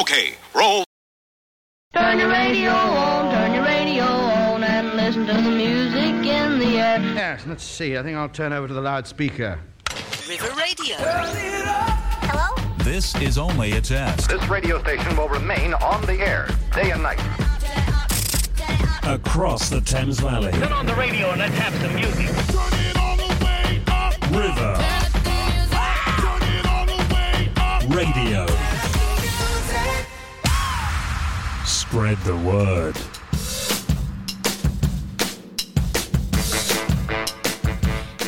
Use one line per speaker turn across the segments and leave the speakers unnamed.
Okay, roll.
Turn your radio on, turn your radio on, and listen to the music in the air.
Yes, let's see. I think I'll turn over to the loudspeaker.
River Radio. Hello?
This is only a test.
This radio station will remain on the air day and night.
Across the Thames Valley.
Turn on the radio and let's have some music.
River Radio. Spread the word.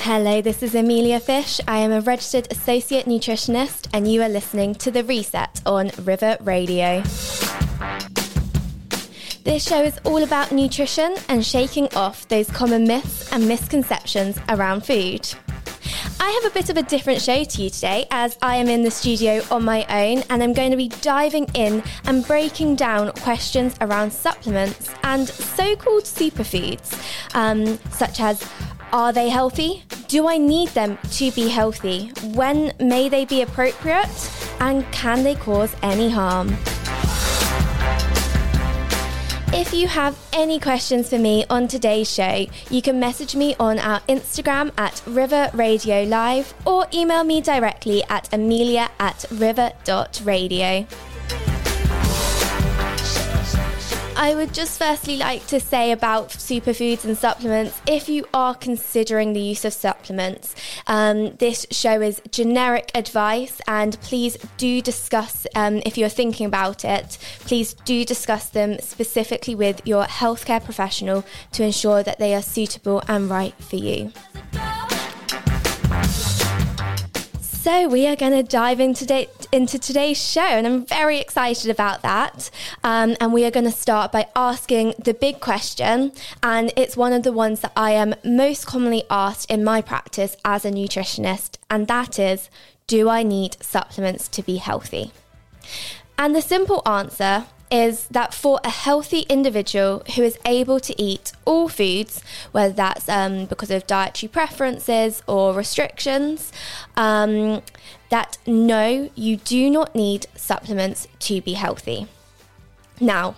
Hello, this is Emilia Fish. I am a registered associate nutritionist, and you are listening to The Reset on River Radio. This show is all about nutrition and shaking off those common myths and misconceptions around food. I have a bit of a different show to you today as I am in the studio on my own and I'm going to be diving in and breaking down questions around supplements and so called superfoods, um, such as are they healthy? Do I need them to be healthy? When may they be appropriate? And can they cause any harm? If you have any questions for me on today's show, you can message me on our Instagram at River Radio Live or email me directly at emilia at river.radio. I would just firstly like to say about superfoods and supplements if you are considering the use of supplements, um, this show is generic advice, and please do discuss, um, if you're thinking about it, please do discuss them specifically with your healthcare professional to ensure that they are suitable and right for you. So, we are going to dive into, today, into today's show, and I'm very excited about that. Um, and we are going to start by asking the big question, and it's one of the ones that I am most commonly asked in my practice as a nutritionist, and that is Do I need supplements to be healthy? And the simple answer is that for a healthy individual who is able to eat all foods, whether that's um, because of dietary preferences or restrictions, um, that no, you do not need supplements to be healthy. Now,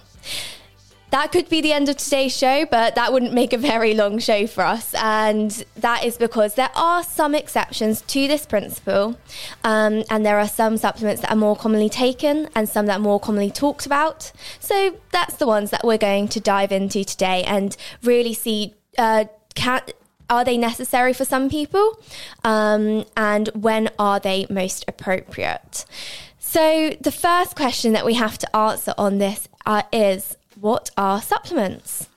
that could be the end of today's show, but that wouldn't make a very long show for us. And that is because there are some exceptions to this principle. Um, and there are some supplements that are more commonly taken and some that are more commonly talked about. So that's the ones that we're going to dive into today and really see uh, can, are they necessary for some people? Um, and when are they most appropriate? So, the first question that we have to answer on this uh, is what are supplements?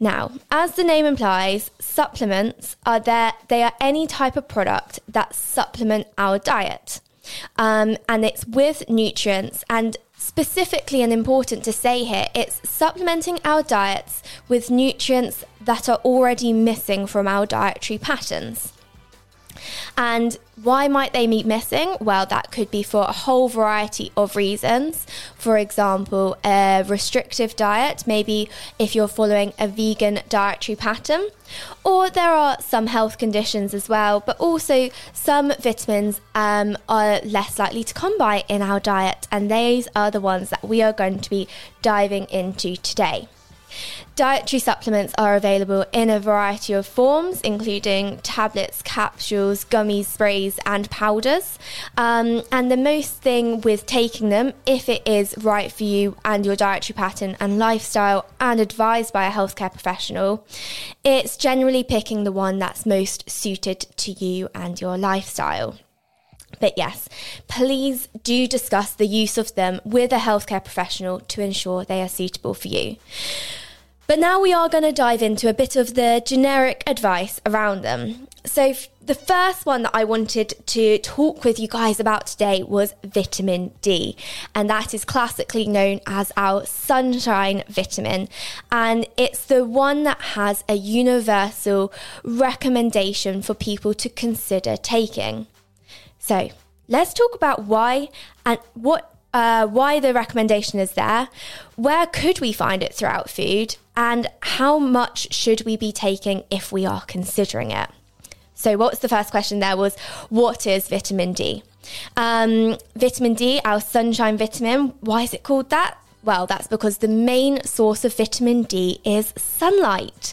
Now, as the name implies, supplements are there, they are any type of product that supplement our diet. Um, and it's with nutrients and specifically and important to say here, it's supplementing our diets with nutrients that are already missing from our dietary patterns. And why might they be missing? Well, that could be for a whole variety of reasons. For example, a restrictive diet, maybe if you're following a vegan dietary pattern, or there are some health conditions as well, but also some vitamins um, are less likely to come by in our diet, and these are the ones that we are going to be diving into today. Dietary supplements are available in a variety of forms, including tablets, capsules, gummies, sprays, and powders. Um, and the most thing with taking them, if it is right for you and your dietary pattern and lifestyle, and advised by a healthcare professional, it's generally picking the one that's most suited to you and your lifestyle. But yes, please do discuss the use of them with a healthcare professional to ensure they are suitable for you. But now we are going to dive into a bit of the generic advice around them. So, f- the first one that I wanted to talk with you guys about today was vitamin D, and that is classically known as our sunshine vitamin. And it's the one that has a universal recommendation for people to consider taking. So, let's talk about why and what uh, why the recommendation is there, where could we find it throughout food, and how much should we be taking if we are considering it. So, what's the first question there was what is vitamin D? Um, vitamin D, our sunshine vitamin, why is it called that? Well, that's because the main source of vitamin D is sunlight.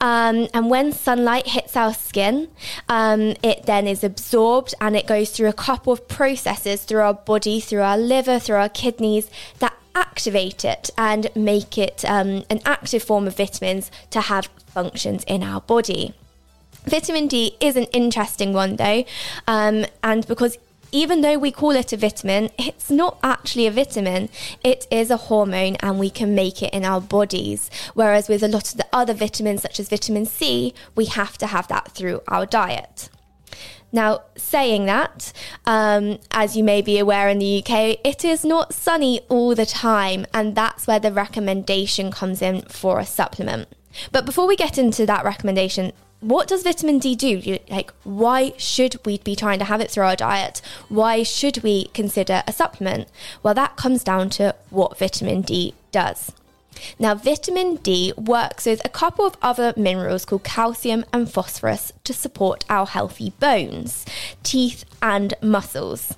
Um, and when sunlight hits our skin, um, it then is absorbed and it goes through a couple of processes through our body, through our liver, through our kidneys that activate it and make it um, an active form of vitamins to have functions in our body. Vitamin D is an interesting one though, um, and because even though we call it a vitamin, it's not actually a vitamin. It is a hormone and we can make it in our bodies. Whereas with a lot of the other vitamins, such as vitamin C, we have to have that through our diet. Now, saying that, um, as you may be aware in the UK, it is not sunny all the time, and that's where the recommendation comes in for a supplement. But before we get into that recommendation, what does vitamin D do? Like, why should we be trying to have it through our diet? Why should we consider a supplement? Well, that comes down to what vitamin D does. Now, vitamin D works with a couple of other minerals called calcium and phosphorus to support our healthy bones, teeth, and muscles.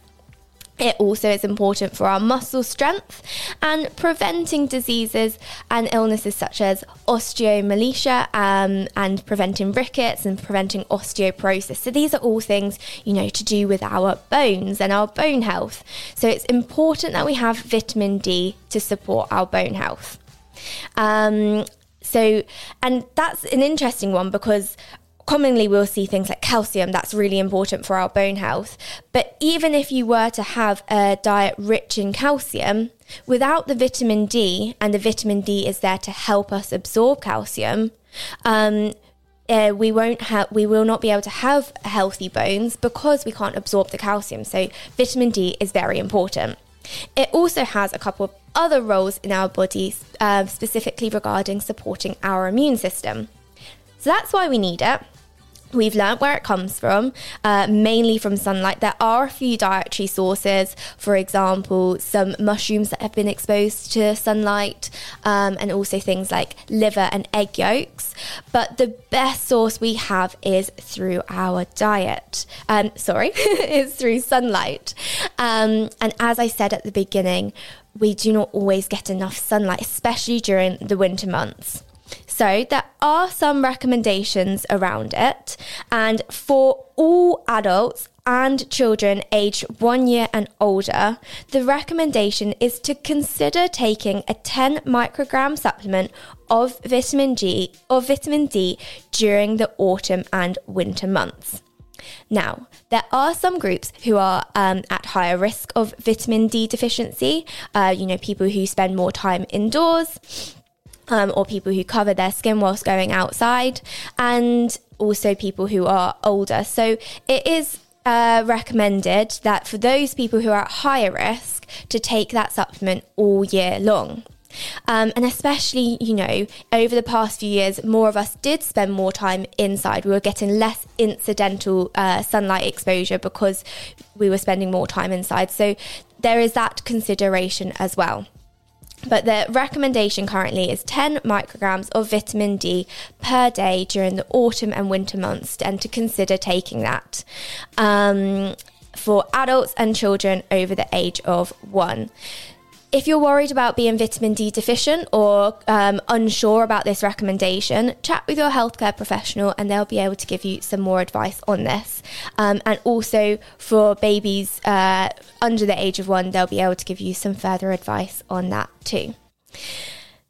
It also is important for our muscle strength and preventing diseases and illnesses such as osteomalacia um, and preventing rickets and preventing osteoporosis. So these are all things, you know, to do with our bones and our bone health. So it's important that we have vitamin D to support our bone health. Um, so, and that's an interesting one because commonly we'll see things like calcium that's really important for our bone health. But even if you were to have a diet rich in calcium without the vitamin d and the vitamin d is there to help us absorb calcium um, uh, we won't have we will not be able to have healthy bones because we can't absorb the calcium. So vitamin d is very important. It also has a couple of other roles in our bodies uh, specifically regarding supporting our immune system. So that's why we need it. We've learnt where it comes from, uh, mainly from sunlight. There are a few dietary sources, for example, some mushrooms that have been exposed to sunlight, um, and also things like liver and egg yolks. But the best source we have is through our diet. Um, sorry, is through sunlight. Um, and as I said at the beginning, we do not always get enough sunlight, especially during the winter months. So, there are some recommendations around it, and for all adults and children aged one year and older, the recommendation is to consider taking a 10 microgram supplement of vitamin G or vitamin D during the autumn and winter months. Now, there are some groups who are um, at higher risk of vitamin D deficiency. Uh, you know, people who spend more time indoors, um, or people who cover their skin whilst going outside, and also people who are older. So it is uh, recommended that for those people who are at higher risk to take that supplement all year long. Um, and especially, you know, over the past few years, more of us did spend more time inside. We were getting less incidental uh, sunlight exposure because we were spending more time inside. So there is that consideration as well. But the recommendation currently is 10 micrograms of vitamin D per day during the autumn and winter months, and to consider taking that um, for adults and children over the age of one. If you're worried about being vitamin D deficient or um, unsure about this recommendation, chat with your healthcare professional and they'll be able to give you some more advice on this. Um, and also for babies uh, under the age of one, they'll be able to give you some further advice on that too.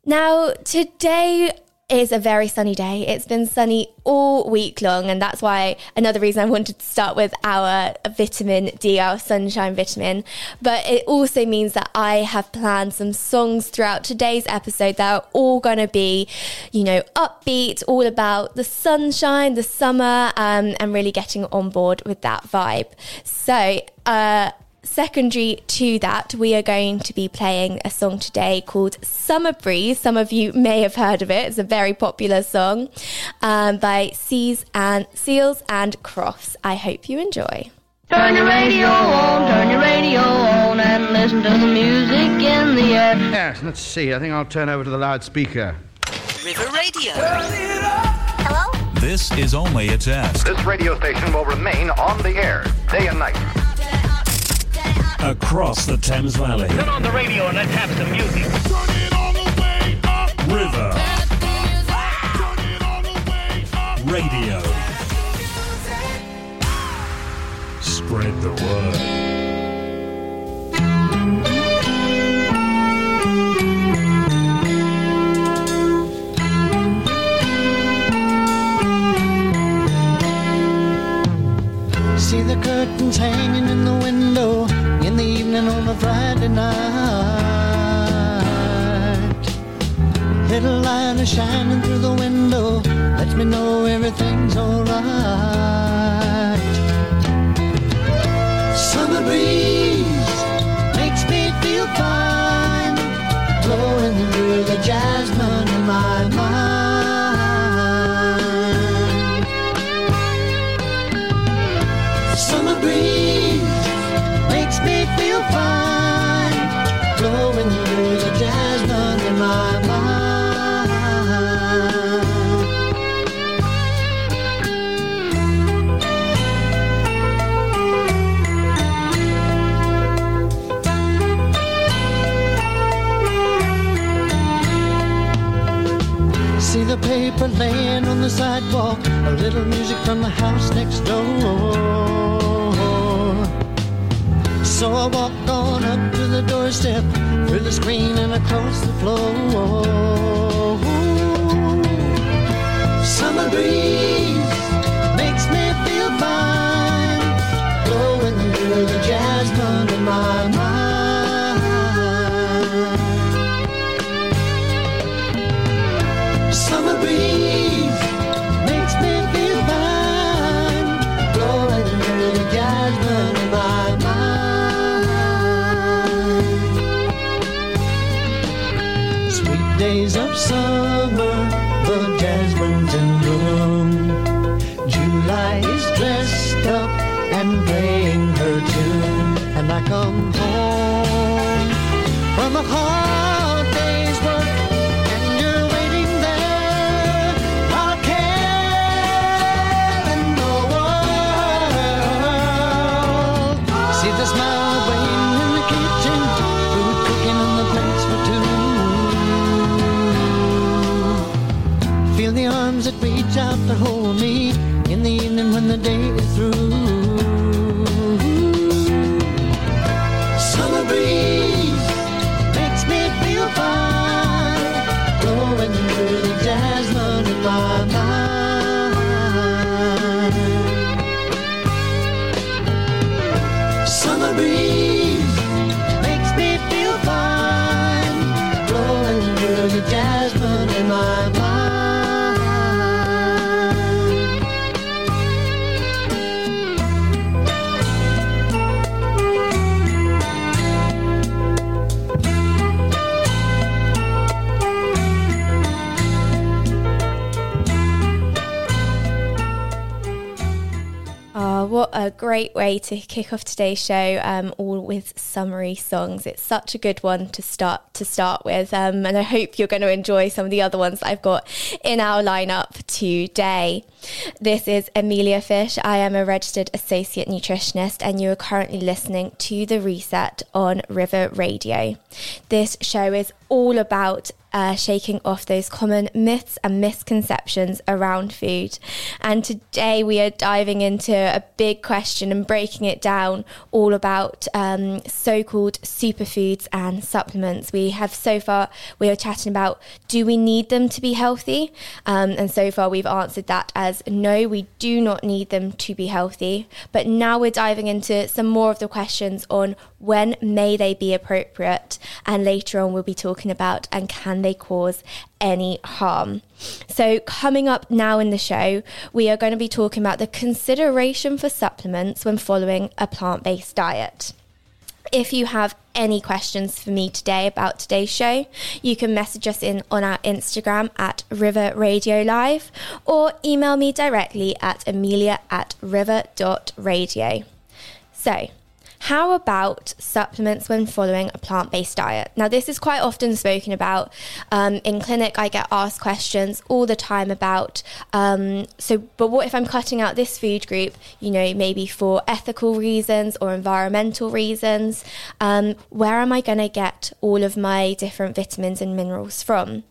Now, today is a very sunny day. It's been sunny all week long, and that's why another reason I wanted to start with our vitamin D, our sunshine vitamin. But it also means that I have planned some songs throughout today's episode that are all going to be, you know, upbeat, all about the sunshine, the summer, um, and really getting on board with that vibe. So, uh, secondary to that, we are going to be playing a song today called Summer Breeze. Some of you may have heard of it. It's a very popular song um, by Seas and Seals and Crofts. I hope you enjoy.
Turn your radio on, turn your radio on, and listen to the music in the air.
Yes, let's see. I think I'll turn over to the loudspeaker.
River Radio. Hello?
This is only a test.
This radio station will remain on the air day and night.
Across the Thames Valley.
Turn on the radio and let's have some music.
River. Radio. Spread the word.
See the curtains hanging in the window in the evening on a Friday night. Little light is shining through the window, lets me know everything's alright. Summer breeze makes me feel fine, blowing through the jasmine in my paper laying on the sidewalk, a little music from the house next door. So I walk on up to the doorstep, through the screen and across the floor. Summer breeze Come home from a hard day's work, and you're waiting there. Care in the world. See the in the kitchen, food cooking the plates for two. Feel the arms that reach out to hold me in the evening when the day is through.
Great way to kick off today's show, um, all with summary songs. It's such a good one to start to start with, um, and I hope you're going to enjoy some of the other ones I've got in our lineup today. This is Emilia Fish. I am a registered associate nutritionist, and you are currently listening to the Reset on River Radio. This show is all about uh, shaking off those common myths and misconceptions around food. And today we are diving into a big question and breaking it down all about um, so called superfoods and supplements. We have so far, we are chatting about do we need them to be healthy? Um, and so far we've answered that as no, we do not need them to be healthy. But now we're diving into some more of the questions on when may they be appropriate and later on we'll be talking about and can they cause any harm so coming up now in the show we are going to be talking about the consideration for supplements when following a plant-based diet if you have any questions for me today about today's show, you can message us in on our Instagram at River Radio Live or email me directly at emilia at river.radio. So, how about supplements when following a plant based diet? Now, this is quite often spoken about. Um, in clinic, I get asked questions all the time about um, so, but what if I'm cutting out this food group, you know, maybe for ethical reasons or environmental reasons? Um, where am I going to get all of my different vitamins and minerals from?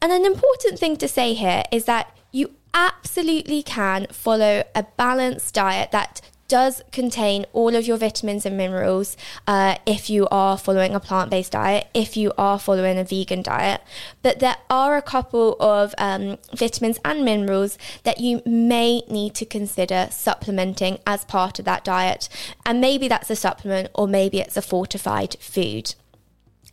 And an important thing to say here is that you absolutely can follow a balanced diet that does contain all of your vitamins and minerals uh, if you are following a plant based diet, if you are following a vegan diet. But there are a couple of um, vitamins and minerals that you may need to consider supplementing as part of that diet. And maybe that's a supplement or maybe it's a fortified food.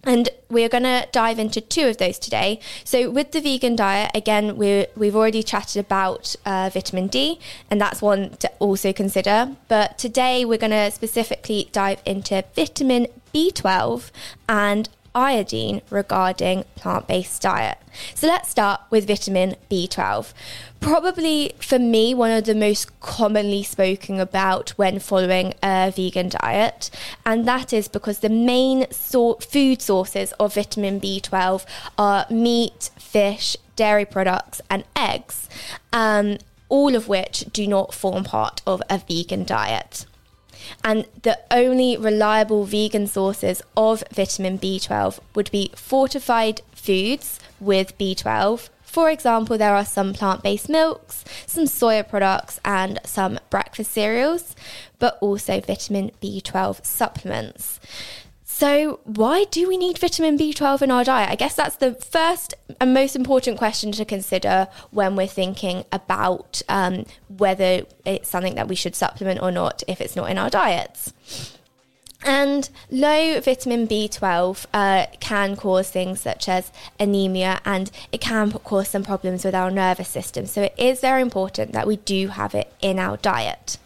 And we're going to dive into two of those today. So, with the vegan diet, again, we we've already chatted about uh, vitamin D, and that's one to also consider. But today, we're going to specifically dive into vitamin B12 and iodine regarding plant based diet. So let's start with vitamin B12. Probably for me, one of the most commonly spoken about when following a vegan diet, and that is because the main so- food sources of vitamin B12 are meat, fish, dairy products, and eggs, um, all of which do not form part of a vegan diet. And the only reliable vegan sources of vitamin B12 would be fortified foods with B12. For example, there are some plant based milks, some soya products, and some breakfast cereals, but also vitamin B12 supplements. So, why do we need vitamin B12 in our diet? I guess that's the first and most important question to consider when we're thinking about um, whether it's something that we should supplement or not if it's not in our diets. And low vitamin B12 uh, can cause things such as anemia and it can cause some problems with our nervous system. So it is very important that we do have it in our diet.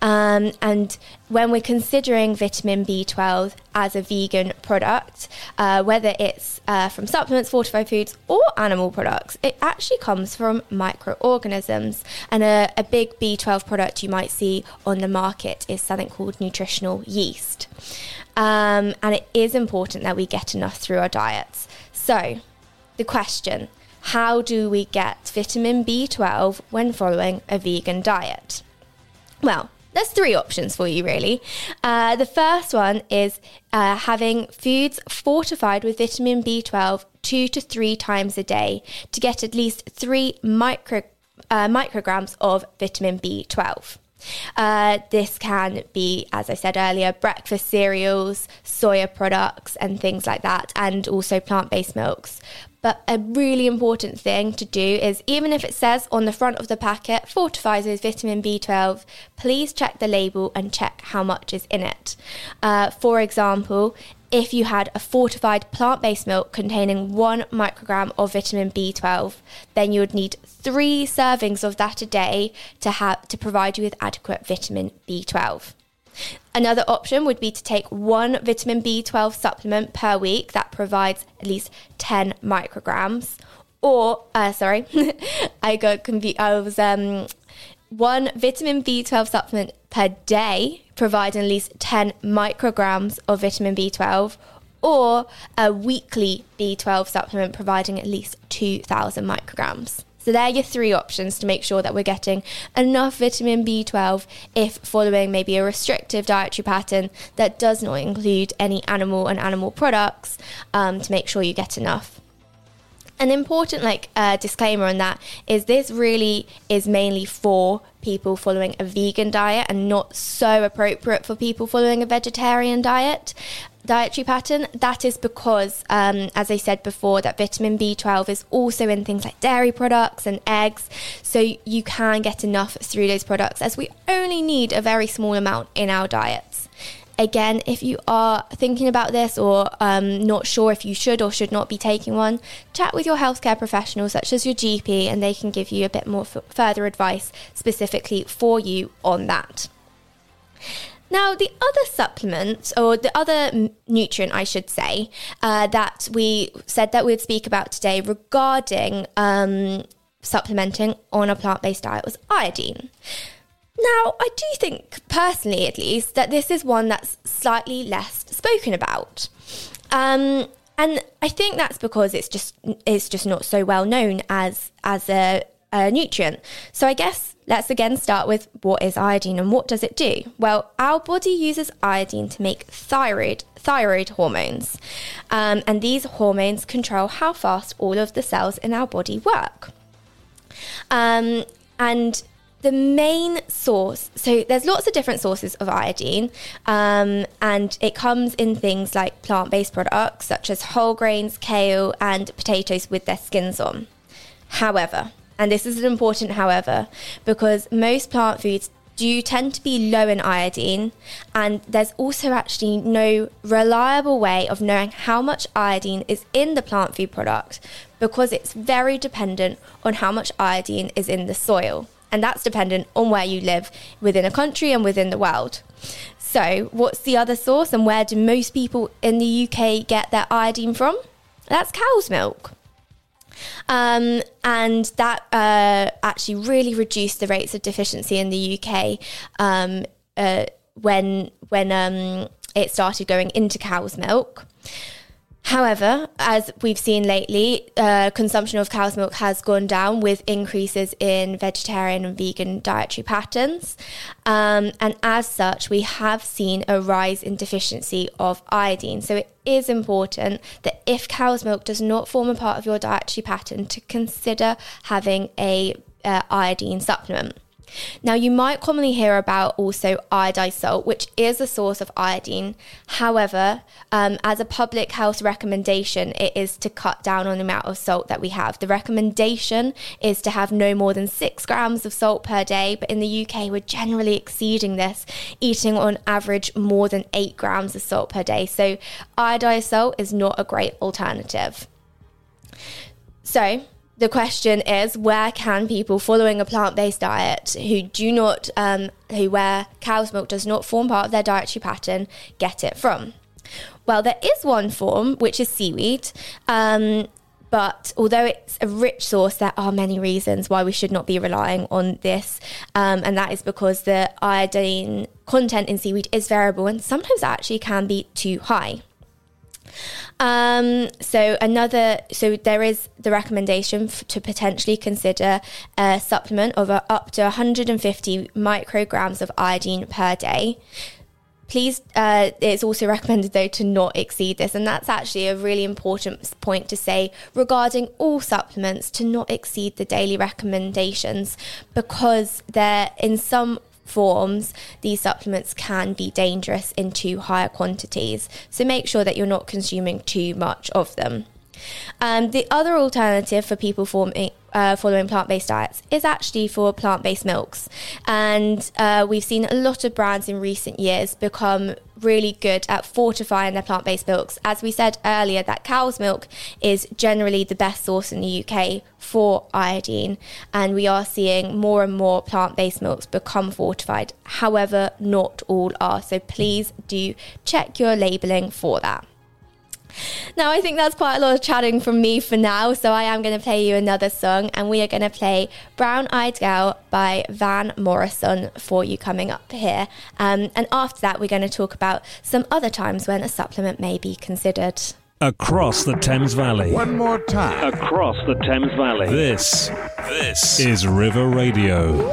Um, and when we're considering vitamin B12 as a vegan product, uh, whether it's uh, from supplements, fortified foods, or animal products, it actually comes from microorganisms. And a, a big B12 product you might see on the market is something called nutritional yeast. Um, and it is important that we get enough through our diets. So, the question how do we get vitamin B12 when following a vegan diet? Well, there's three options for you, really. Uh, the first one is uh, having foods fortified with vitamin B12 two to three times a day to get at least three micro, uh, micrograms of vitamin B12. Uh, this can be, as I said earlier, breakfast cereals, soya products, and things like that, and also plant based milks. But a really important thing to do is even if it says on the front of the packet fortifies with vitamin B12, please check the label and check how much is in it. Uh, for example, if you had a fortified plant based milk containing one microgram of vitamin B12, then you would need three servings of that a day to, have, to provide you with adequate vitamin B12. Another option would be to take one vitamin B12 supplement per week that provides at least 10 micrograms. Or, uh, sorry, I got confused. I was um, one vitamin B12 supplement per day, providing at least 10 micrograms of vitamin B12, or a weekly B12 supplement providing at least 2,000 micrograms. So there are your three options to make sure that we're getting enough vitamin B12 if following maybe a restrictive dietary pattern that does not include any animal and animal products um, to make sure you get enough. An important like uh, disclaimer on that is this really is mainly for people following a vegan diet and not so appropriate for people following a vegetarian diet dietary pattern that is because um, as i said before that vitamin b12 is also in things like dairy products and eggs so you can get enough through those products as we only need a very small amount in our diets Again, if you are thinking about this or um, not sure if you should or should not be taking one, chat with your healthcare professional, such as your GP, and they can give you a bit more f- further advice specifically for you on that. Now, the other supplement, or the other nutrient, I should say, uh, that we said that we'd speak about today regarding um, supplementing on a plant based diet was iodine. Now, I do think, personally at least, that this is one that's slightly less spoken about. Um, and I think that's because it's just it's just not so well known as as a, a nutrient. So I guess let's again start with what is iodine and what does it do? Well, our body uses iodine to make thyroid thyroid hormones, um, and these hormones control how fast all of the cells in our body work. Um, and the main source, so there's lots of different sources of iodine, um, and it comes in things like plant based products such as whole grains, kale, and potatoes with their skins on. However, and this is an important however, because most plant foods do tend to be low in iodine, and there's also actually no reliable way of knowing how much iodine is in the plant food product because it's very dependent on how much iodine is in the soil and that's dependent on where you live within a country and within the world. So, what's the other source, and where do most people in the UK get their iodine from? That's cow's milk. Um, and that uh, actually really reduced the rates of deficiency in the UK um, uh, when when um, it started going into cow's milk. However, as we've seen lately, uh, consumption of cow's milk has gone down with increases in vegetarian and vegan dietary patterns. Um, and as such, we have seen a rise in deficiency of iodine. So it is important that if cow's milk does not form a part of your dietary pattern, to consider having a uh, iodine supplement. Now, you might commonly hear about also iodized salt, which is a source of iodine. However, um, as a public health recommendation, it is to cut down on the amount of salt that we have. The recommendation is to have no more than six grams of salt per day, but in the UK, we're generally exceeding this, eating on average more than eight grams of salt per day. So, iodized salt is not a great alternative. So, the question is where can people following a plant-based diet who do not um, who where cow's milk does not form part of their dietary pattern get it from well there is one form which is seaweed um, but although it's a rich source, there are many reasons why we should not be relying on this. Um, and that is because the iodine content in seaweed is variable and sometimes actually can be too high. Um, so another, so there is the recommendation f- to potentially consider a supplement of a, up to 150 micrograms of iodine per day. Please, uh, it's also recommended though to not exceed this, and that's actually a really important point to say regarding all supplements to not exceed the daily recommendations because they're in some forms, these supplements can be dangerous in too higher quantities. So make sure that you're not consuming too much of them. Um, the other alternative for people forming, uh, following plant based diets is actually for plant based milks. And uh, we've seen a lot of brands in recent years become really good at fortifying their plant based milks. As we said earlier, that cow's milk is generally the best source in the UK for iodine. And we are seeing more and more plant based milks become fortified. However, not all are. So please do check your labelling for that. Now, I think that's quite a lot of chatting from me for now, so I am going to play you another song, and we are going to play Brown Eyed Girl by Van Morrison for you coming up here. Um, and after that, we're going to talk about some other times when a supplement may be considered.
Across the Thames Valley.
One more time.
Across the Thames Valley. This, this is River Radio.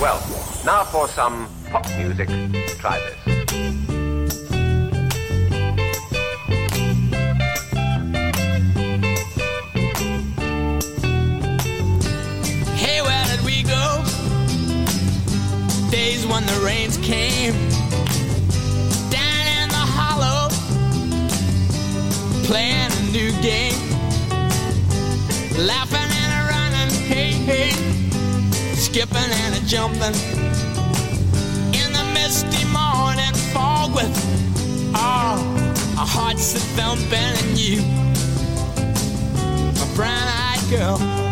Well, now for some pop music. Try this.
Go? Days when the rains came. Down in the hollow, playing a new game. Laughing and a running, hey, hey. Skipping and a jumping. In the misty morning fog with all our hearts a thumping and you, a brown eyed girl.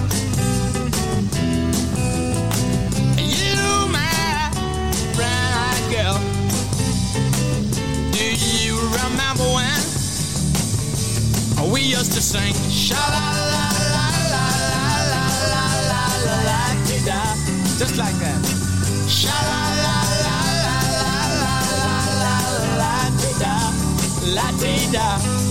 Remember when we used to sing? Sha la la la la la la la la la da just like that. Sha la la la la la la la la da la da.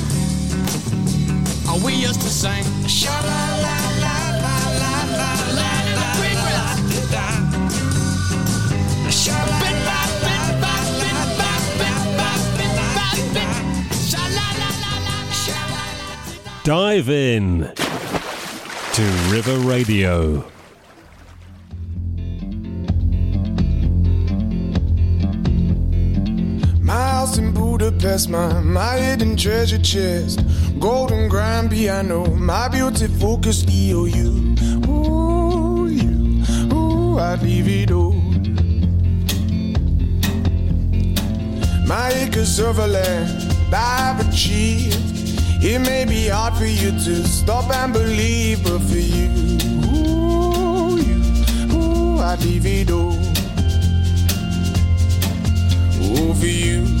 we used to sing? Sha la la la la la la la la la la la la la sha la la.
Dive in to River Radio.
Budapest, my, my hidden treasure chest. Golden grand piano, my beauty focused EOU. Ooh, you, ooh, I'd leave it all. My acres of land I've achieved. It may be hard for you to stop and believe, but for you, ooh, you, ooh, I'd leave it all. Ooh, for you,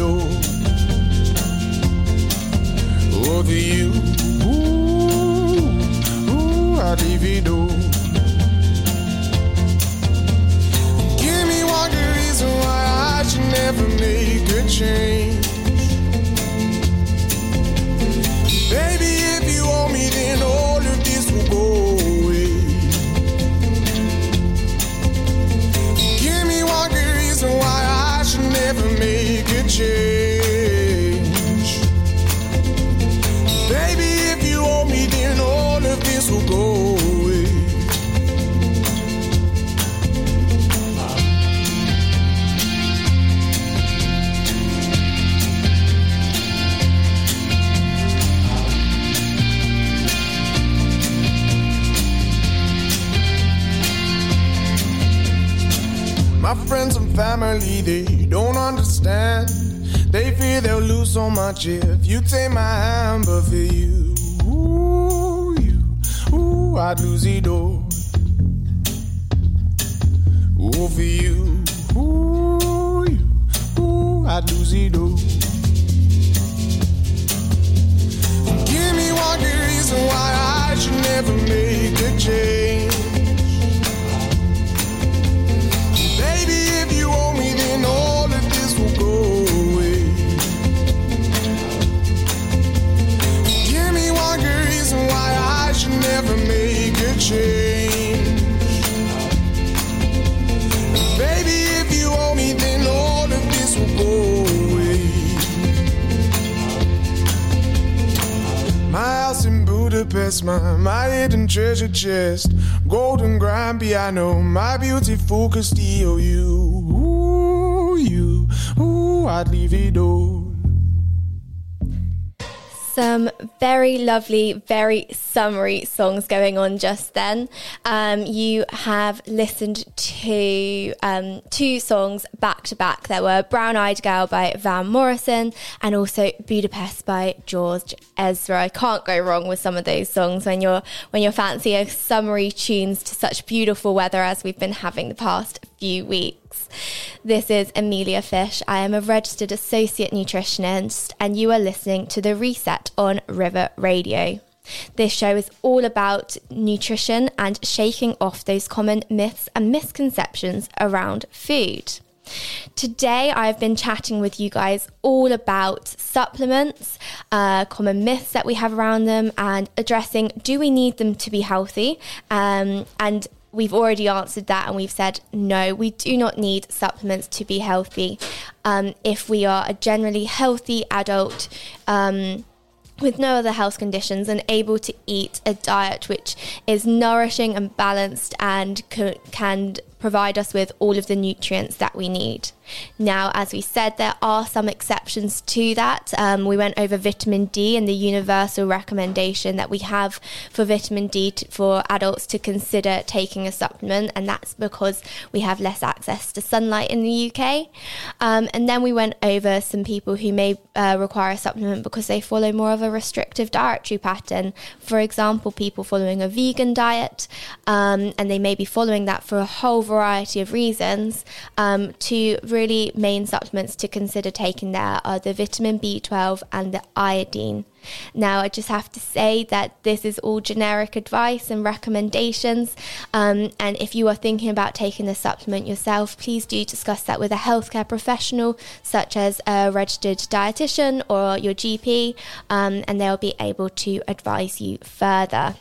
all. Oh, to you, ooh, ooh, it all. Give me one good reason why I should never make a change. Baby, if you owe me, then all of this will go so much if you take my hand, but for you, ooh, you, ooh, I'd lose it all. Ooh, for you, ooh, you, ooh, I'd lose it all. Give me one good reason why I should never make a change. Budapest, my, my hidden treasure chest. Golden grand piano, my beautiful Castillo. You, ooh, you, ooh, I'd leave it all.
Some very lovely, very summery songs going on just then. Um, you have listened to um, two songs back to back. There were Brown Eyed Girl by Van Morrison and also Budapest by George Ezra. I can't go wrong with some of those songs when you're when you're fancying summery tunes to such beautiful weather as we've been having the past few weeks. This is Emilia Fish. I am a registered associate nutritionist, and you are listening to The Reset on River Radio. This show is all about nutrition and shaking off those common myths and misconceptions around food. Today, I've been chatting with you guys all about supplements, uh, common myths that we have around them, and addressing do we need them to be healthy, um, and we've already answered that and we've said no, we do not need supplements to be healthy. Um, if we are a generally healthy adult, um, with no other health conditions and able to eat a diet which is nourishing and balanced and can provide us with all of the nutrients that we need. Now, as we said, there are some exceptions to that. Um, we went over vitamin D and the universal recommendation that we have for vitamin D for adults to consider taking a supplement, and that's because we have less access to sunlight in the UK. Um, and then we went over some people who may uh, require a supplement because they follow more of a restrictive dietary pattern. For example, people following a vegan diet, um, and they may be following that for a whole variety of reasons. Um, to really main supplements to consider taking there are the vitamin B12 and the iodine. Now, I just have to say that this is all generic advice and recommendations. Um, and if you are thinking about taking the supplement yourself, please do discuss that with a healthcare professional, such as a registered dietitian or your GP, um, and they'll be able to advise you further.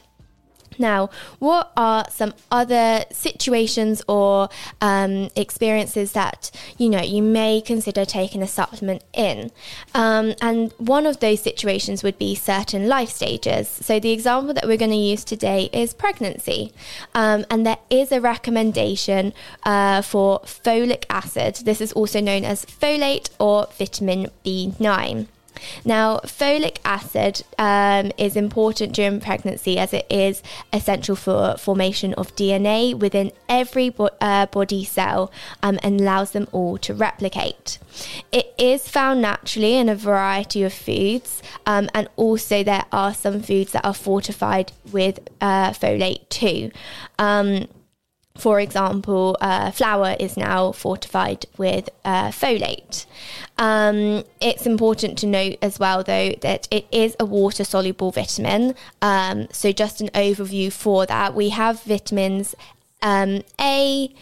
Now, what are some other situations or um, experiences that you know you may consider taking a supplement in? Um, and one of those situations would be certain life stages. So the example that we're going to use today is pregnancy, um, and there is a recommendation uh, for folic acid. This is also known as folate or vitamin B9. Now, folic acid um, is important during pregnancy as it is essential for formation of DNA within every bo- uh, body cell um, and allows them all to replicate. It is found naturally in a variety of foods, um, and also there are some foods that are fortified with uh, folate too. For example, uh, flour is now fortified with uh, folate. Um, it's important to note as well, though, that it is a water soluble vitamin. Um, so, just an overview for that, we have vitamins um, A,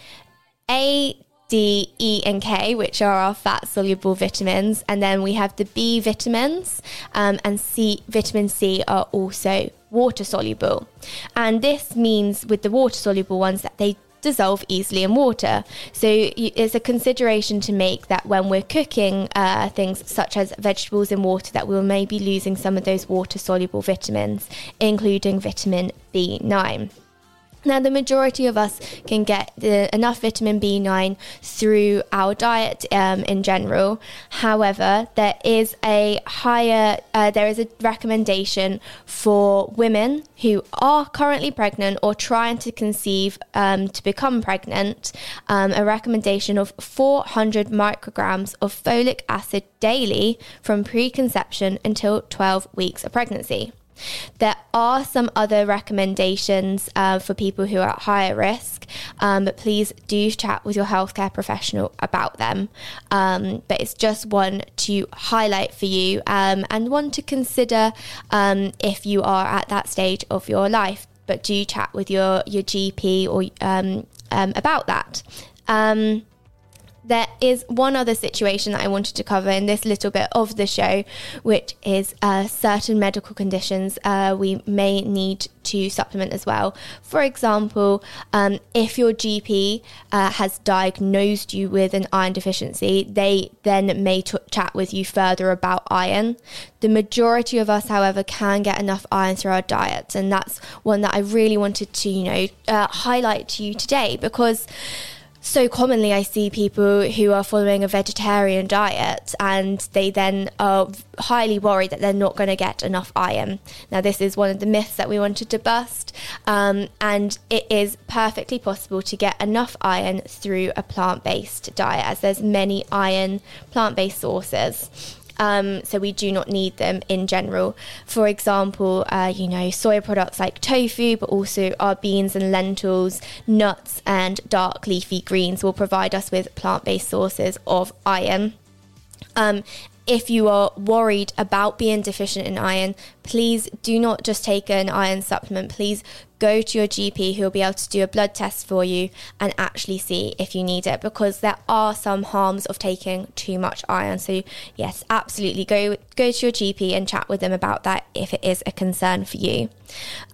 A, D, E, and K, which are our fat soluble vitamins, and then we have the B vitamins, um, and C, vitamin C are also water soluble. And this means with the water soluble ones that they dissolve easily in water. So it's a consideration to make that when we're cooking uh, things such as vegetables in water, that we'll maybe losing some of those water soluble vitamins, including vitamin B9. Now, the majority of us can get the, enough vitamin B9 through our diet um, in general. However, there is a higher, uh, there is a recommendation for women who are currently pregnant or trying to conceive um, to become pregnant, um, a recommendation of 400 micrograms of folic acid daily from preconception until 12 weeks of pregnancy. There are some other recommendations uh, for people who are at higher risk, um, but please do chat with your healthcare professional about them. Um, but it's just one to highlight for you um, and one to consider um, if you are at that stage of your life. But do chat with your, your GP or um, um, about that there is one other situation that I wanted to cover in this little bit of the show, which is uh, certain medical conditions uh, we may need to supplement as well. For example, um, if your GP uh, has diagnosed you with an iron deficiency, they then may t- chat with you further about iron. The majority of us, however, can get enough iron through our diets, and that's one that I really wanted to, you know, uh, highlight to you today because so commonly I see people who are following a vegetarian diet and they then are highly worried that they're not going to get enough iron. Now, this is one of the myths that we wanted to bust, um, and it is perfectly possible to get enough iron through a plant based diet, as there's many iron plant based sources. Um, so we do not need them in general. For example, uh, you know, soy products like tofu, but also our beans and lentils, nuts, and dark leafy greens will provide us with plant based sources of iron. Um, if you are worried about being deficient in iron, please do not just take an iron supplement. Please go to your GP who will be able to do a blood test for you and actually see if you need it because there are some harms of taking too much iron. So yes, absolutely go go to your GP and chat with them about that if it is a concern for you.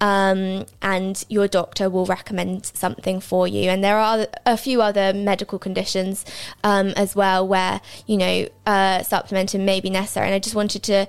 Um, and your doctor will recommend something for you. And there are a few other medical conditions um, as well where you know uh, supplementing may be necessary. And I just wanted to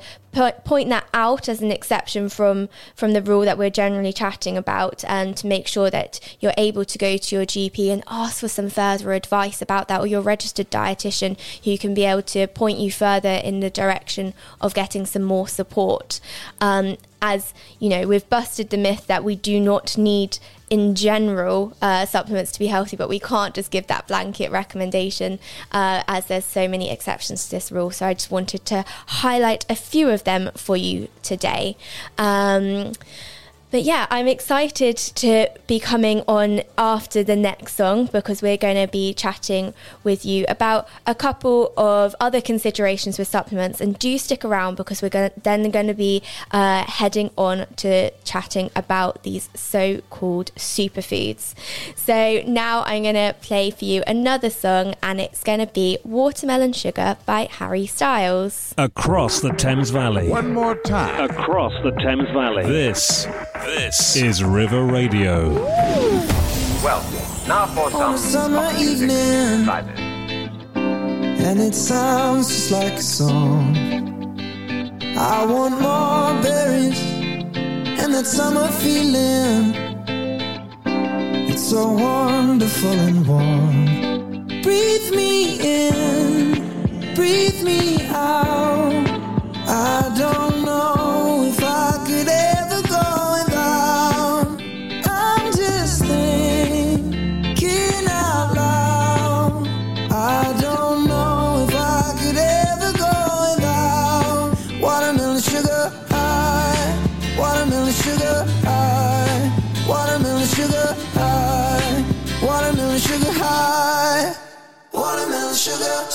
point that out as an exception from from the rule that we're generally chatting about and to make sure that you're able to go to your GP and ask for some further advice about that or your registered dietitian who can be able to point you further in the direction of getting some more support um, as you know we've busted the myth that we do not need in general uh, supplements to be healthy, but we can't just give that blanket recommendation uh, as there's so many exceptions to this rule. So I just wanted to highlight a few of them for you today. Um, but yeah, I'm excited to be coming on after the next song because we're going to be chatting with you about a couple of other considerations with supplements. And do stick around because we're going to, then going to be uh, heading on to chatting about these so called superfoods. So now I'm going to play for you another song, and it's going to be Watermelon Sugar by Harry Styles.
Across the Thames Valley.
One more time.
Across the Thames Valley. This this is River Radio.
Well, now for some
summer evening, and it sounds just like a song. I want more berries and that summer feeling. It's so wonderful and warm. Breathe me in, breathe me out. Watermelon sugar high, watermelon sugar high, watermelon sugar high, watermelon sugar high, watermelon sugar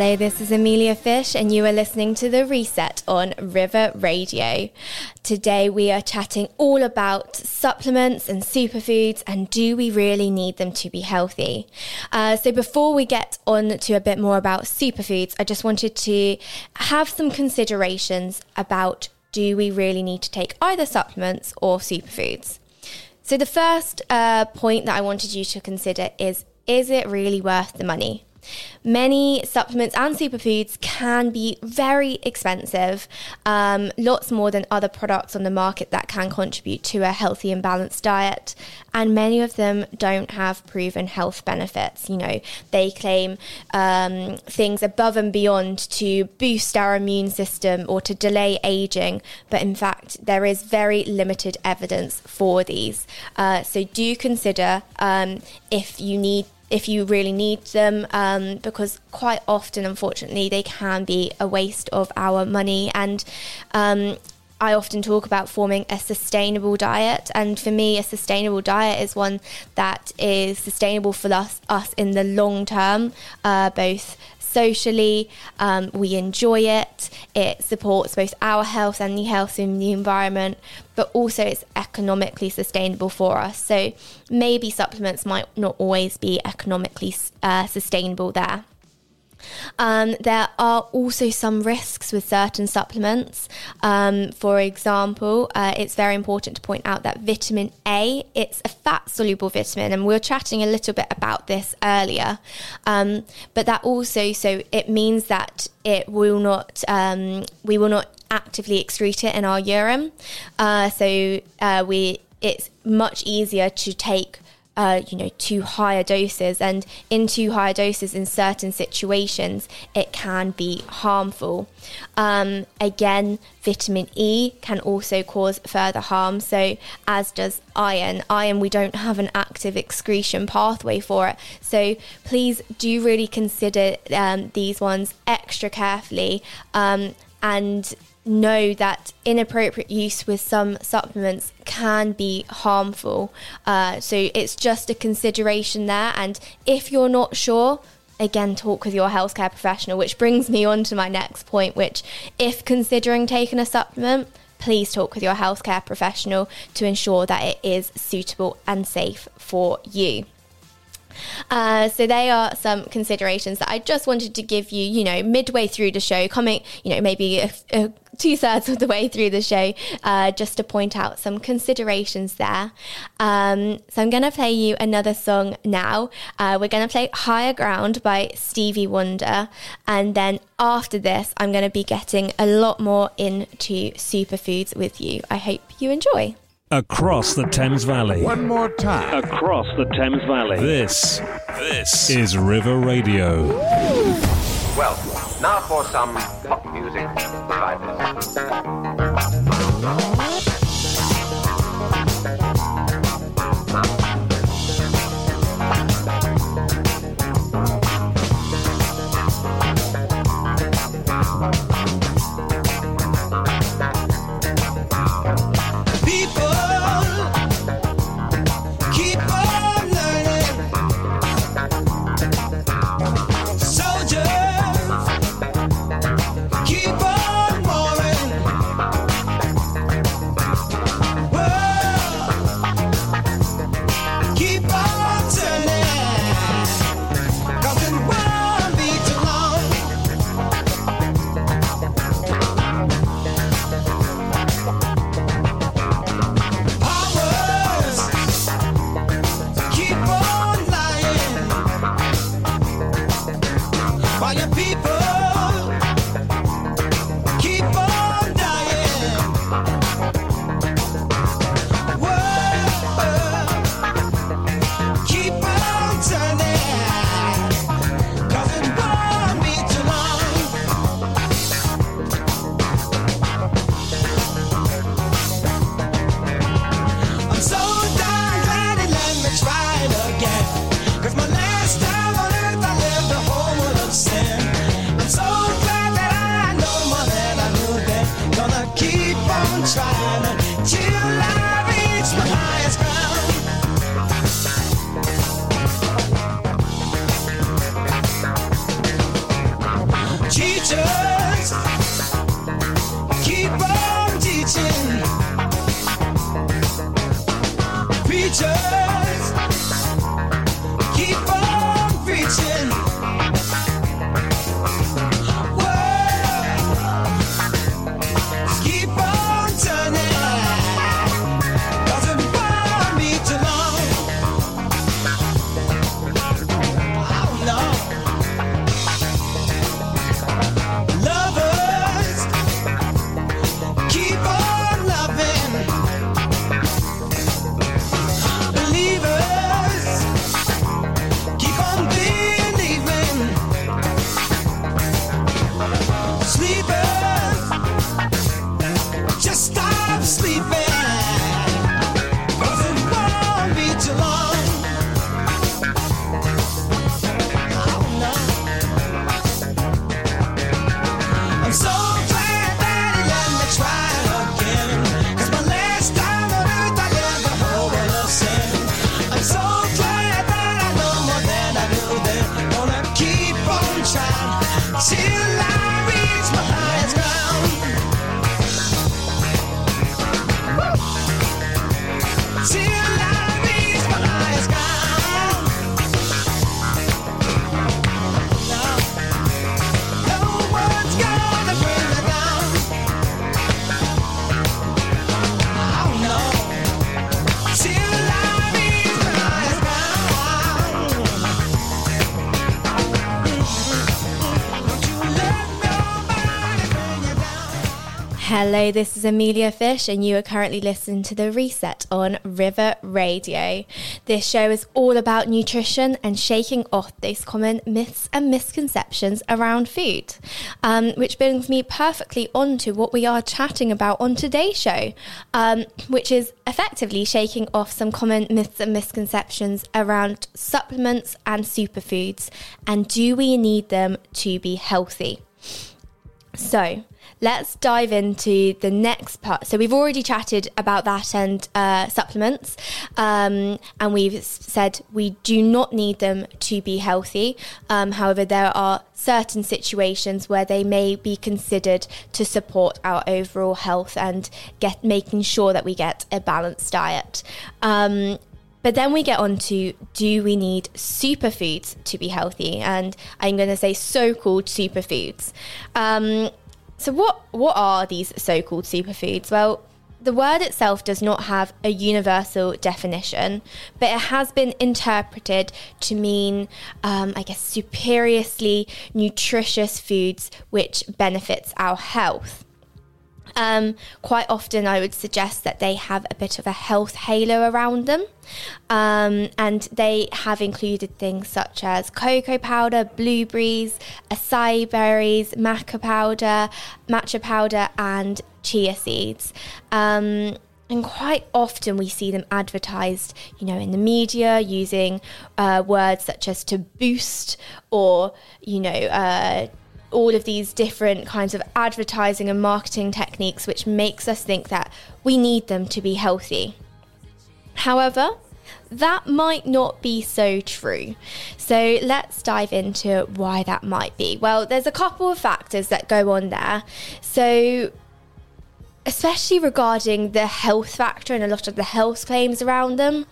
Hello, this is Emilia Fish, and you are listening to The Reset on River Radio. Today, we are chatting all about supplements and superfoods, and do we really need them to be healthy? Uh, so, before we get on to a bit more about superfoods, I just wanted to have some considerations about do we really need to take either supplements or superfoods? So, the first uh, point that I wanted you to consider is is it really worth the money? Many supplements and superfoods can be very expensive, um, lots more than other products on the market that can contribute to a healthy and balanced diet. And many of them don't have proven health benefits. You know, they claim um, things above and beyond to boost our immune system or to delay aging, but in fact, there is very limited evidence for these. Uh, so do consider um, if you need if you really need them, um, because quite often, unfortunately, they can be a waste of our money. And um, I often talk about forming a sustainable diet, and for me, a sustainable diet is one that is sustainable for us, us in the long term, uh, both socially. Um, we enjoy it. It supports both our health and the health in the environment, but also it's economically sustainable for us. So maybe supplements might not always be economically uh, sustainable there. Um, there are also some risks with certain supplements. Um, for example, uh, it's very important to point out that vitamin A it's a fat soluble vitamin, and we were chatting a little bit about this earlier. Um, but that also so it means that it will not um, we will not actively excrete it in our urine. Uh, so uh, we it's much easier to take uh, you know, to higher doses. And in too higher doses, in certain situations, it can be harmful. Um, again, vitamin E can also cause further harm. So, as does iron. Iron, we don't have an active excretion pathway for it. So, please do really consider um, these ones extra carefully. Um, and know that inappropriate use with some supplements can be harmful. Uh, so it's just a consideration there. And if you're not sure, again, talk with your healthcare professional, which brings me on to my next point, which if considering taking a supplement, please talk with your healthcare professional to ensure that it is suitable and safe for you. Uh, so they are some considerations that I just wanted to give you, you know, midway through the show, coming, you know, maybe a, a two thirds of the way through the show, uh, just to point out some considerations there. Um, so I'm going to play you another song now. Uh, we're going to play Higher Ground by Stevie Wonder. And then after this, I'm going to be getting a lot more into superfoods with you. I hope you enjoy.
Across the Thames Valley.
One more time.
Across the Thames Valley. This, this is River Radio.
Well, now for some pop music. Try this.
Hello, this is Emilia Fish, and you are currently listening to The Reset on River Radio. This show is all about nutrition and shaking off those common myths and misconceptions around food. Um, which brings me perfectly on to what we are chatting about on today's show, um, which is effectively shaking off some common myths and misconceptions around supplements and superfoods, and do we need them to be healthy? So, let's dive into the next part. So we've already chatted about that and uh, supplements, um, and we've said we do not need them to be healthy. Um, however, there are certain situations where they may be considered to support our overall health and get making sure that we get a balanced diet. Um, but then we get on to do we need superfoods to be healthy? And I'm going to say so called superfoods. Um, so, what, what are these so called superfoods? Well, the word itself does not have a universal definition, but it has been interpreted to mean, um, I guess, superiously nutritious foods which benefits our health. Um, quite often, I would suggest that they have a bit of a health halo around them. Um, and they have included things such as cocoa powder, blueberries, acai berries, maca powder, matcha powder, and chia seeds. Um, and quite often we see them advertised, you know, in the media using uh, words such as to boost or, you know, uh, all of these different kinds of advertising and marketing techniques, which makes us think that we need them to be healthy. However, that might not be so true. So let's dive into why that might be. Well, there's a couple of factors that go on there. So, especially regarding the health factor and a lot of the health claims around them,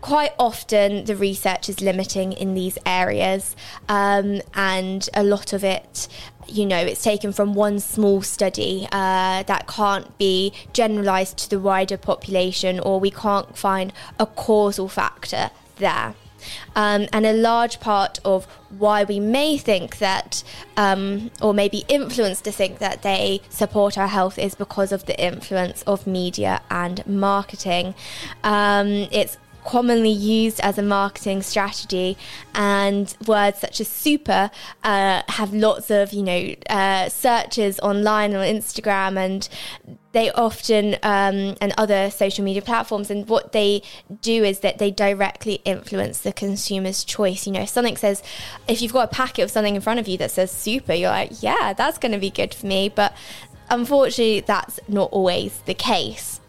quite often the research is limiting in these areas, um, and a lot of it, you know, it's taken from one small study uh, that can't be generalized to the wider population, or we can't find a causal factor there. Um, and a large part of why we may think that, um, or may be influenced to think that they support our health, is because of the influence of media and marketing. Um, it's commonly used as a marketing strategy and words such as super uh, have lots of you know uh, searches online on instagram and they often um, and other social media platforms and what they do is that they directly influence the consumer's choice. You know if something says if you've got a packet of something in front of you that says super you're like yeah that's going to be good for me but unfortunately that's not always the case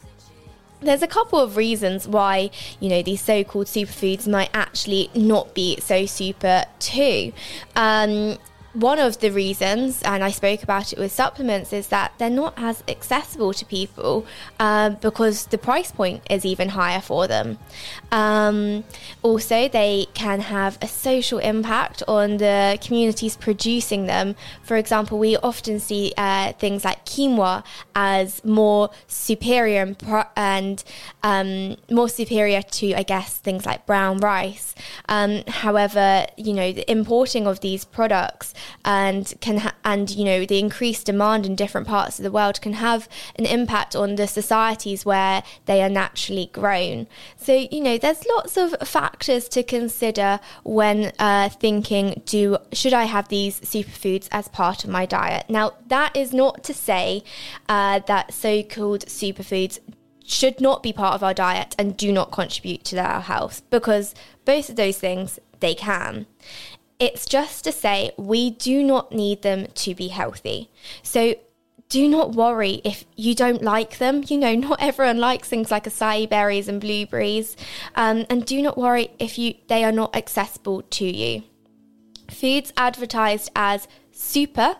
there's a couple of reasons why you know these so-called superfoods might actually not be so super too um, one of the reasons, and I spoke about it with supplements, is that they're not as accessible to people uh, because the price point is even higher for them. Um, also, they can have a social impact on the communities producing them. For example, we often see uh, things like quinoa as more superior and, pro- and um, more superior to, I guess, things like brown rice. Um, however, you know, the importing of these products and can ha- and you know the increased demand in different parts of the world can have an impact on the societies where they are naturally grown. So you know, there's lots of factors to consider when uh, thinking: Do should I have these superfoods as part of my diet? Now, that is not to say uh, that so-called superfoods should not be part of our diet and do not contribute to our health because both of those things they can. It's just to say we do not need them to be healthy. So do not worry if you don't like them. You know, not everyone likes things like acai berries and blueberries. Um, and do not worry if you they are not accessible to you. Foods advertised as super,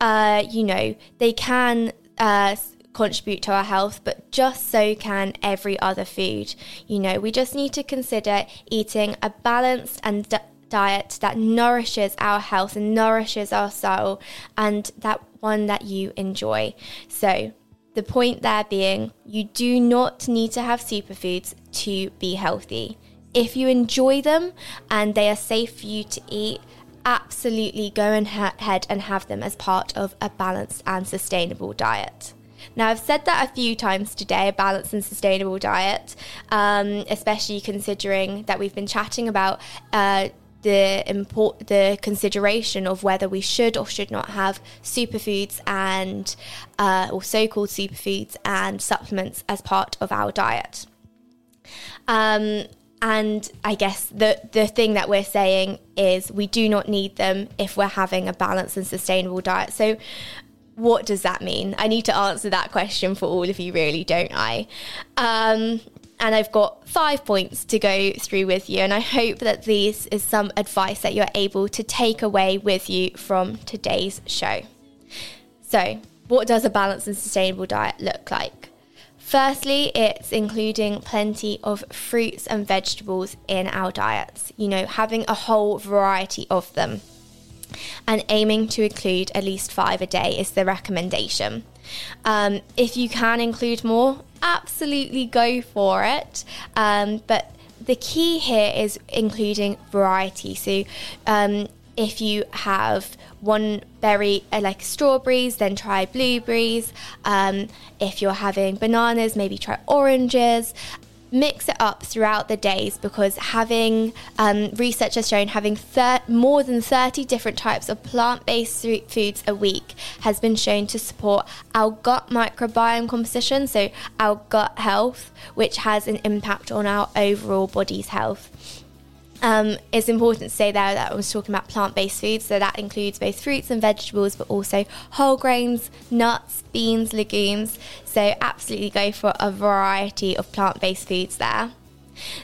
uh, you know, they can uh, contribute to our health, but just so can every other food. You know, we just need to consider eating a balanced and diet that nourishes our health and nourishes our soul and that one that you enjoy. So, the point there being, you do not need to have superfoods to be healthy. If you enjoy them and they are safe for you to eat, absolutely go ahead and have them as part of a balanced and sustainable diet. Now, I've said that a few times today a balanced and sustainable diet, um, especially considering that we've been chatting about uh, the import the consideration of whether we should or should not have superfoods and uh, or so-called superfoods and supplements as part of our diet. Um, and I guess the the thing that we're saying is we do not need them if we're having a balanced and sustainable diet. So what does that mean? I need to answer that question for all of you, really, don't I? Um, and I've got five points to go through with you. And I hope that this is some advice that you're able to take away with you from today's show. So, what does a balanced and sustainable diet look like? Firstly, it's including plenty of fruits and vegetables in our diets, you know, having a whole variety of them. And aiming to include at least five a day is the recommendation. Um, if you can include more, absolutely go for it. Um, but the key here is including variety. So, um, if you have one berry uh, like strawberries, then try blueberries. Um, if you're having bananas, maybe try oranges mix it up throughout the days because having um, research has shown having thir- more than 30 different types of plant-based foods a week has been shown to support our gut microbiome composition so our gut health which has an impact on our overall body's health um, it's important to say there that I was talking about plant based foods, so that includes both fruits and vegetables, but also whole grains, nuts, beans, legumes. So, absolutely go for a variety of plant based foods there.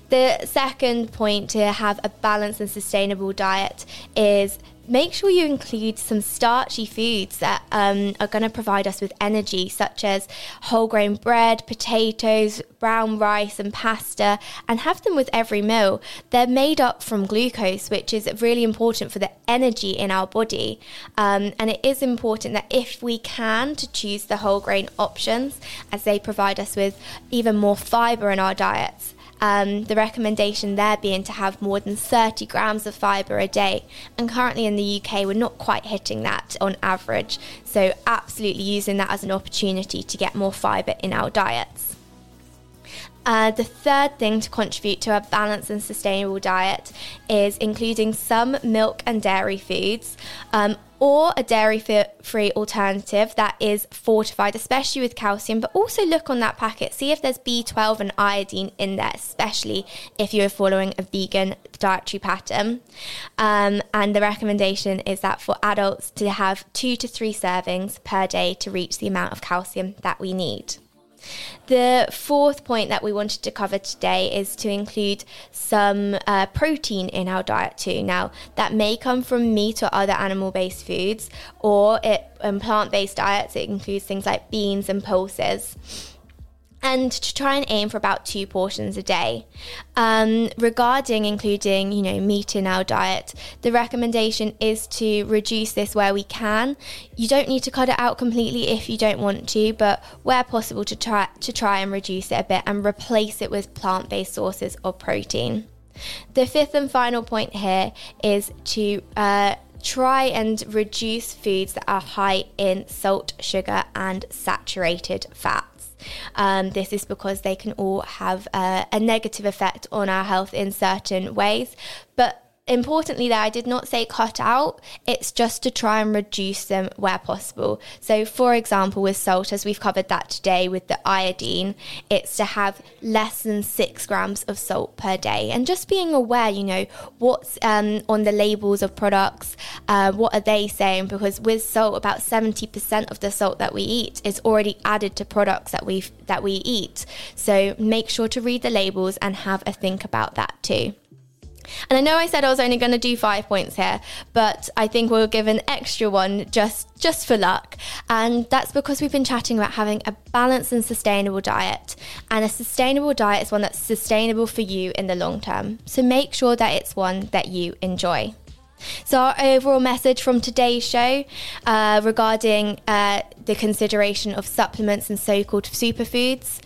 The second point to have a balanced and sustainable diet is make sure you include some starchy foods that um, are going to provide us with energy, such as whole grain bread, potatoes, brown rice, and pasta, and have them with every meal. They're made up from glucose, which is really important for the energy in our body. Um, and it is important that if we can, to choose the whole grain options, as they provide us with even more fiber in our diets. Um, the recommendation there being to have more than 30 grams of fibre a day. And currently in the UK, we're not quite hitting that on average. So, absolutely using that as an opportunity to get more fibre in our diets. Uh, the third thing to contribute to a balanced and sustainable diet is including some milk and dairy foods. Um, or a dairy free alternative that is fortified, especially with calcium, but also look on that packet, see if there's B12 and iodine in there, especially if you're following a vegan dietary pattern. Um, and the recommendation is that for adults to have two to three servings per day to reach the amount of calcium that we need. The fourth point that we wanted to cover today is to include some uh, protein in our diet too. Now, that may come from meat or other animal based foods, or it, in plant based diets, it includes things like beans and pulses and to try and aim for about two portions a day. Um, regarding including, you know, meat in our diet, the recommendation is to reduce this where we can. You don't need to cut it out completely if you don't want to, but where possible, to try to try and reduce it a bit and replace it with plant-based sources of protein. The fifth and final point here is to uh, try and reduce foods that are high in salt, sugar, and saturated fat. Um, this is because they can all have a, a negative effect on our health in certain ways. But importantly there i did not say cut out. It's just to try and reduce them where possible. So for example with salt as we've covered that today with the iodine it's to have less than six grams of salt per day. And just being aware you know what's um, on the labels of products uh, what are they saying? Because with salt about 70% of the salt that we eat is already added to products that we that we eat. So make sure to read the labels and have a think about that too and I know I said I was only going to do five points here, but I think we'll give an extra one just just for luck. And that's because we've been chatting about having a balanced and sustainable diet. And a sustainable diet is one that's sustainable for you in the long term. So make sure that it's one that you enjoy. So, our overall message from today's show uh, regarding uh, the consideration of supplements and so called superfoods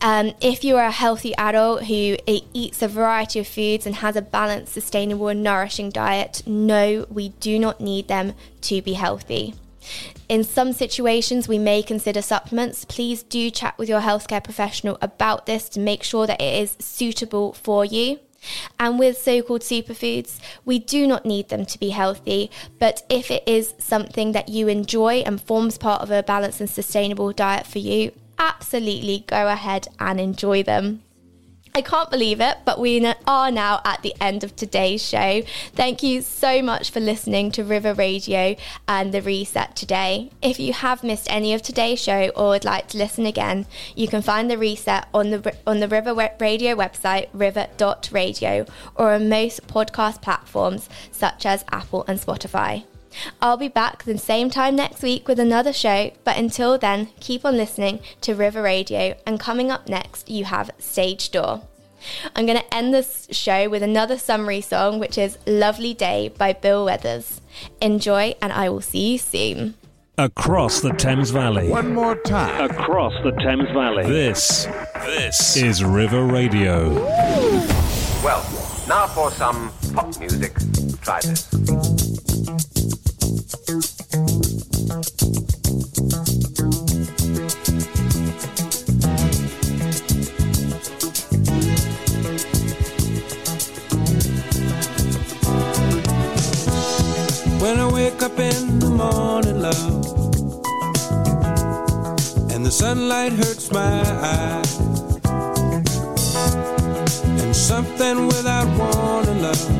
um, if you are a healthy adult who eats a variety of foods and has a balanced, sustainable, and nourishing diet, no, we do not need them to be healthy. In some situations, we may consider supplements. Please do chat with your healthcare professional about this to make sure that it is suitable for you. And with so called superfoods, we do not need them to be healthy, but if it is something that you enjoy and forms part of a balanced and sustainable diet for you, absolutely go ahead and enjoy them. I can't believe it, but we are now at the end of today's show. Thank you so much for listening to River Radio and the Reset today. If you have missed any of today's show or would like to listen again, you can find the Reset on the on the River Radio website river.radio or on most podcast platforms such as Apple and Spotify. I'll be back the same time next week with another show, but until then, keep on listening to River Radio. And coming up next, you have Stage Door. I'm going to end this show with another summery song, which is Lovely Day by Bill Withers. Enjoy, and I will see you soon.
Across the Thames Valley.
One more time.
Across the Thames Valley. This, this is River Radio.
Well, now for some pop music. Try this.
Something without warning, love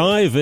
face. And